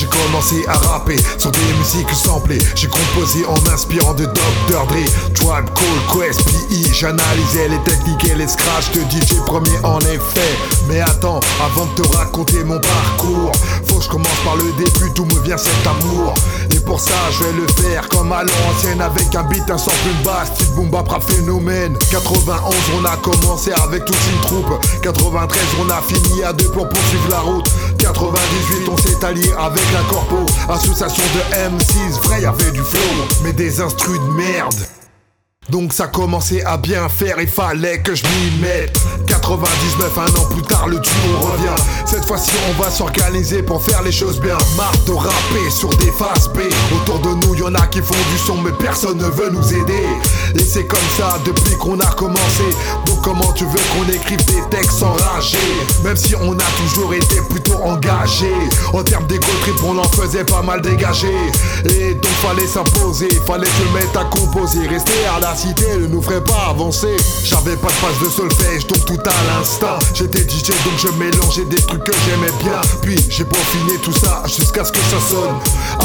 j'ai commencé à rapper sur des musiques samplées. J'ai composé en m'inspirant de Dr. Dre, Tribe, Cole, Quest, P.I. J'analysais les techniques et les scratchs de DJ premier en effet. Mais attends, avant de te raconter mon parcours, faut que je commence par le début d'où me vient cet amour. Et pour ça, je vais le faire comme à l'ancienne avec un beat, un sample, une basse, petite boom bap phénomène. 91, on a commencé avec toute une troupe. 93, on a fini à deux pour poursuivre la route. 98, on s'est allié avec la Corpo, association de M6. Vrai, y'avait du flow, mais des instrus de merde. Donc ça commençait à bien faire, il fallait que je m'y mette 99, un an plus tard, le duo revient. Cette fois-ci on va s'organiser pour faire les choses bien. Marre de rapper sur des faces B. Autour de nous y'en a qui font du son mais personne ne veut nous aider. Et c'est comme ça depuis qu'on a commencé. Donc comment tu veux qu'on écrive des textes enragés? Même si on a toujours été plutôt engagé En termes d'égo trip on en faisait pas mal dégager Et donc fallait s'imposer, fallait se mettre à composer. Rester à la ne nous ferait pas avancer. J'avais pas de passe de solfège, donc tout à l'instant. J'étais DJ, donc je mélangeais des trucs que j'aimais bien. Puis j'ai peaufiné tout ça jusqu'à ce que ça sonne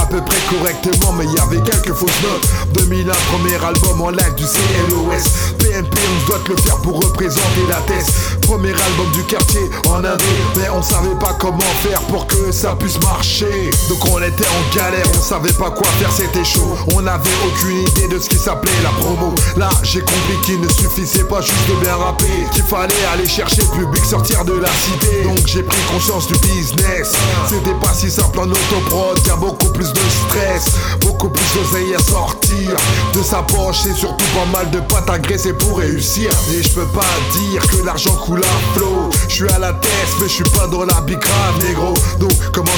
à peu près correctement, mais y avait quelques fausses notes. 2001, premier album en live du CLOS. PNP, on doit le faire pour représenter la thèse. Premier album du quartier en indé, mais on savait pas comment faire pour que ça puisse marcher. Donc on était en galère, on savait pas quoi faire, c'était chaud. On n'avait aucune idée de ce qui s'appelait la promo. Là, j'ai compris qu'il ne suffisait pas juste de bien rapper, qu'il fallait aller chercher public, sortir de la cité. Donc j'ai pris conscience du business. C'était pas si simple en autoprod, y'a beaucoup plus de stress, beaucoup plus d'oseille à sortir de sa poche et surtout pas mal de pattes à graisser pour réussir. Et je peux pas dire que l'argent coule à flot. Je suis à la tête, mais je suis pas dans la bicrave, négro. Donc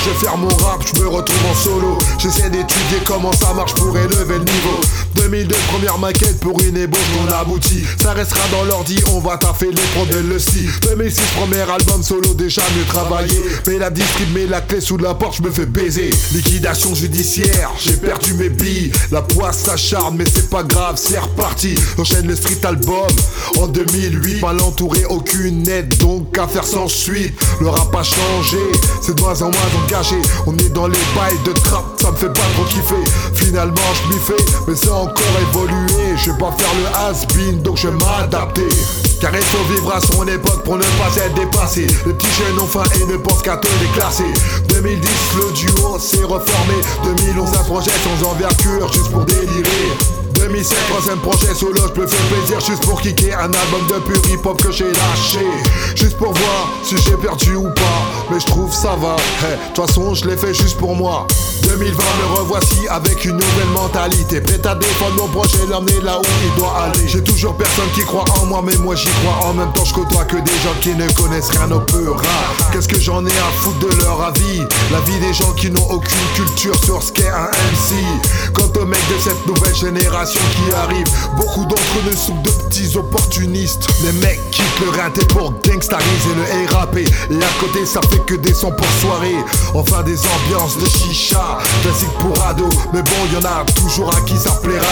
je vais faire mon rap, je me retrouve en solo. J'essaie d'étudier comment ça marche pour élever le niveau. 2002, première maquette pour une ébauche on aboutit. Ça restera dans l'ordi, on va taffer les problèmes le style. 2006, premier album solo, déjà mieux travaillé. Mais la distrib, met la clé sous la porte, je me fais baiser. Liquidation judiciaire, j'ai perdu mes billes. La poisse s'acharne, mais c'est pas grave, c'est reparti. Enchaîne le street album en 2008. Mal entouré, aucune aide, donc à faire sans suite. Le rap a changé, c'est de moins en moins On est dans les bails de trap, ça me fait pas trop kiffer. Finalement, je m'y fais, mais ça a encore évolué. Je vais pas faire le has-been, donc je vais m'adapter. Car il faut vivre à son époque pour ne pas être dépassé. Le petit jeune ont faim et ne pense qu'à te déclasser. 2010, le duo s'est reformé. 2011, un projet sans envergure, juste pour délirer. 2007, troisième projet solo, je me fais plaisir juste pour kicker un album de pur hip-hop que j'ai lâché. Juste pour voir si j'ai perdu ou pas, mais je trouve ça va. De toute façon, je l'ai fait juste pour moi. 2020, me revoici avec une nouvelle mentalité. Prêt à défendre mon projet, l'emmener là où il doit aller. J'ai toujours personne qui croit en moi, mais moi j'y crois. En même temps, je côtoie que des gens qui ne connaissent rien au peu rare. Qu'est-ce que j'en ai à foutre de leur avis? La vie des gens qui n'ont aucune culture sur ce qu'est un MC. Quant aux mecs de cette nouvelle génération qui arrive, beaucoup d'entre eux sont de petits opportunistes. Les mecs quittent le rinté pour gangstariser le RAP. Et à côté, ça fait que des sons pour soirée. Enfin, des ambiances de chicha classique pour ado, mais bon, y en a toujours à qui ça plaira.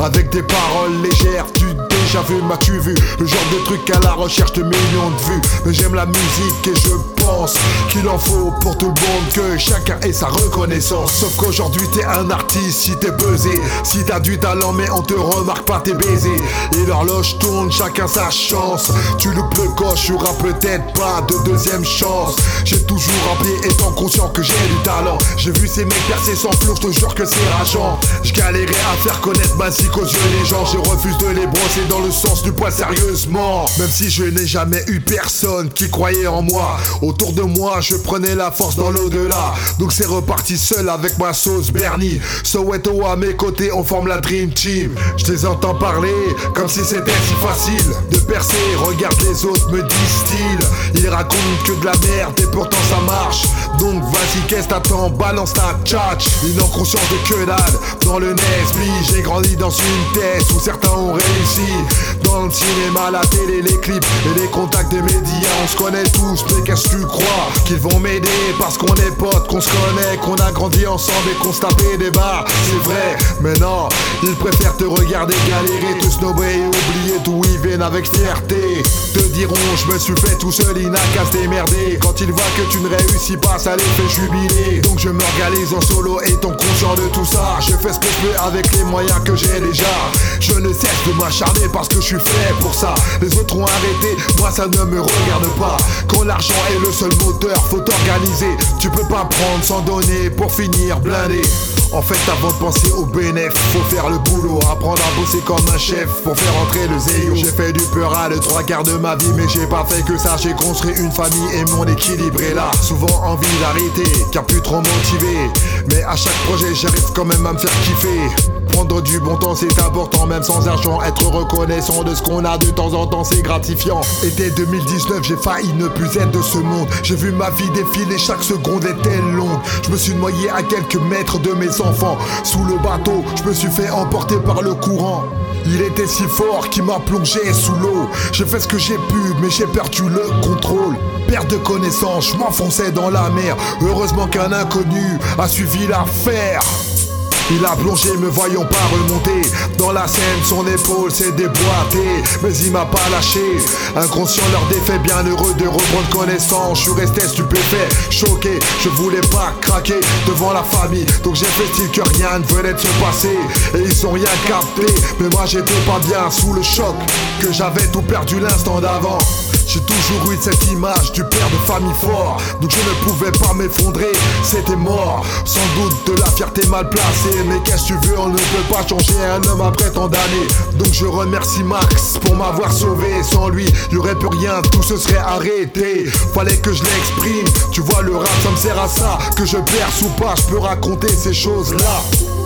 Avec des paroles légères, tu déjà vu, m'as-tu vu Le genre de truc à la recherche de millions de vues. Mais j'aime la musique et je pense qu'il en faut pour tout le monde, que chacun ait sa reconnaissance. Sauf qu'aujourd'hui t'es un artiste si t'es buzzé, si t'as du talent mais on te remarque pas tes baisers. Et l'horloge tourne, chacun sa chance. Tu loupes le coche, y'aura peut-être pas de deuxième chance. J'ai toujours rappelé étant conscient que j'ai du talent. J'ai vu ces mecs percer sans flou, je te jure que c'est rageant. Je galérais à faire connaître ma zik aux yeux des gens. Je refuse de les brosser dans le sens du poids sérieusement. Même si je n'ai jamais eu personne qui croyait en moi. Autour de moi, je prenais la force dans l'au-delà. Donc c'est reparti seul avec ma sauce Bernie. Soweto à mes côtés, on forme la Dream Team. Je les entends parler comme si c'était si facile de percer. Regarde les autres, me disent-ils. Ils racontent que de la merde et pourtant ça marche. Donc vas-y, qu'est-ce t'attends, balance ta tchatch. Ils n'ont conscience de que dalle. Dans le Nesby, j'ai grandi dans une thèse où certains ont réussi. Dans le cinéma, la télé, les clips et les contacts des médias, on se connaît tous, mais qu'est-ce que tu crois Qu'ils vont m'aider? Parce qu'on est potes, qu'on se connaît, qu'on a grandi ensemble et qu'on se tapait des barres C'est vrai, mais non, ils préfèrent te regarder galérer, te snobber et oublier d'où ils viennent avec fierté. Te diront, je me suis fait tout seul, il n'a qu'à se démerder. Quand ils voient que tu ne réussis pas, ça les fait jubiler. Donc je m'organise en solo étant conscient de tout ça. Fais ce que je peux avec les moyens que j'ai déjà. Je ne cesse de m'acharner parce que je suis fait pour ça. Les autres ont arrêté, moi ça ne me regarde pas. Quand l'argent est le seul moteur, faut organiser. Tu peux pas prendre sans donner pour finir blindé. En fait, avant de penser au bénéf, faut faire le boulot, apprendre à bosser comme un chef pour faire entrer le zéro. J'ai fait du peur à le trois quarts de ma vie, mais j'ai pas fait que ça. J'ai construit une famille et mon équilibre est là. Souvent envie d'arrêter, car plus trop motivé. Mais à chaque projet, j'arrive quand même à me faire kiffer. Prendre du bon temps, c'est important, même sans argent. Être reconnaissant de ce qu'on a de temps en temps, c'est gratifiant. Été 2019, j'ai failli ne plus être de ce monde. J'ai vu ma vie défiler, chaque seconde était longue. Je me suis noyé à quelques mètres de mes enfants. Sous le bateau, je me suis fait emporter par le courant. Il était si fort qu'il m'a plongé sous l'eau. J'ai fait ce que j'ai pu, mais j'ai perdu le contrôle. Perte de connaissance, je m'enfonçais dans la mer. Heureusement qu'un inconnu a suivi l'affaire. Il a plongé, me voyant pas remonter. Dans la scène, son épaule s'est déboîtée. Mais il m'a pas lâché. Inconscient, leur défait, bien heureux de reprendre connaissance. Je suis resté stupéfait, choqué. Je voulais pas craquer devant la famille. Donc j'ai fait style que rien ne venait de se passer. Et ils sont rien capté. Mais moi j'étais pas bien sous le choc. Que j'avais tout perdu l'instant d'avant. J'ai toujours eu cette image du père de famille fort. Donc je ne pouvais pas m'effondrer, c'était mort. Sans doute de la fierté mal placée. Mais qu'est-ce que tu veux, on ne peut pas changer un homme après tant d'années. Donc je remercie Max pour m'avoir sauvé. Sans lui, y aurait plus rien, tout se serait arrêté. Fallait que je l'exprime, tu vois le rap ça me sert à ça. Que je perce ou pas, je peux raconter ces choses là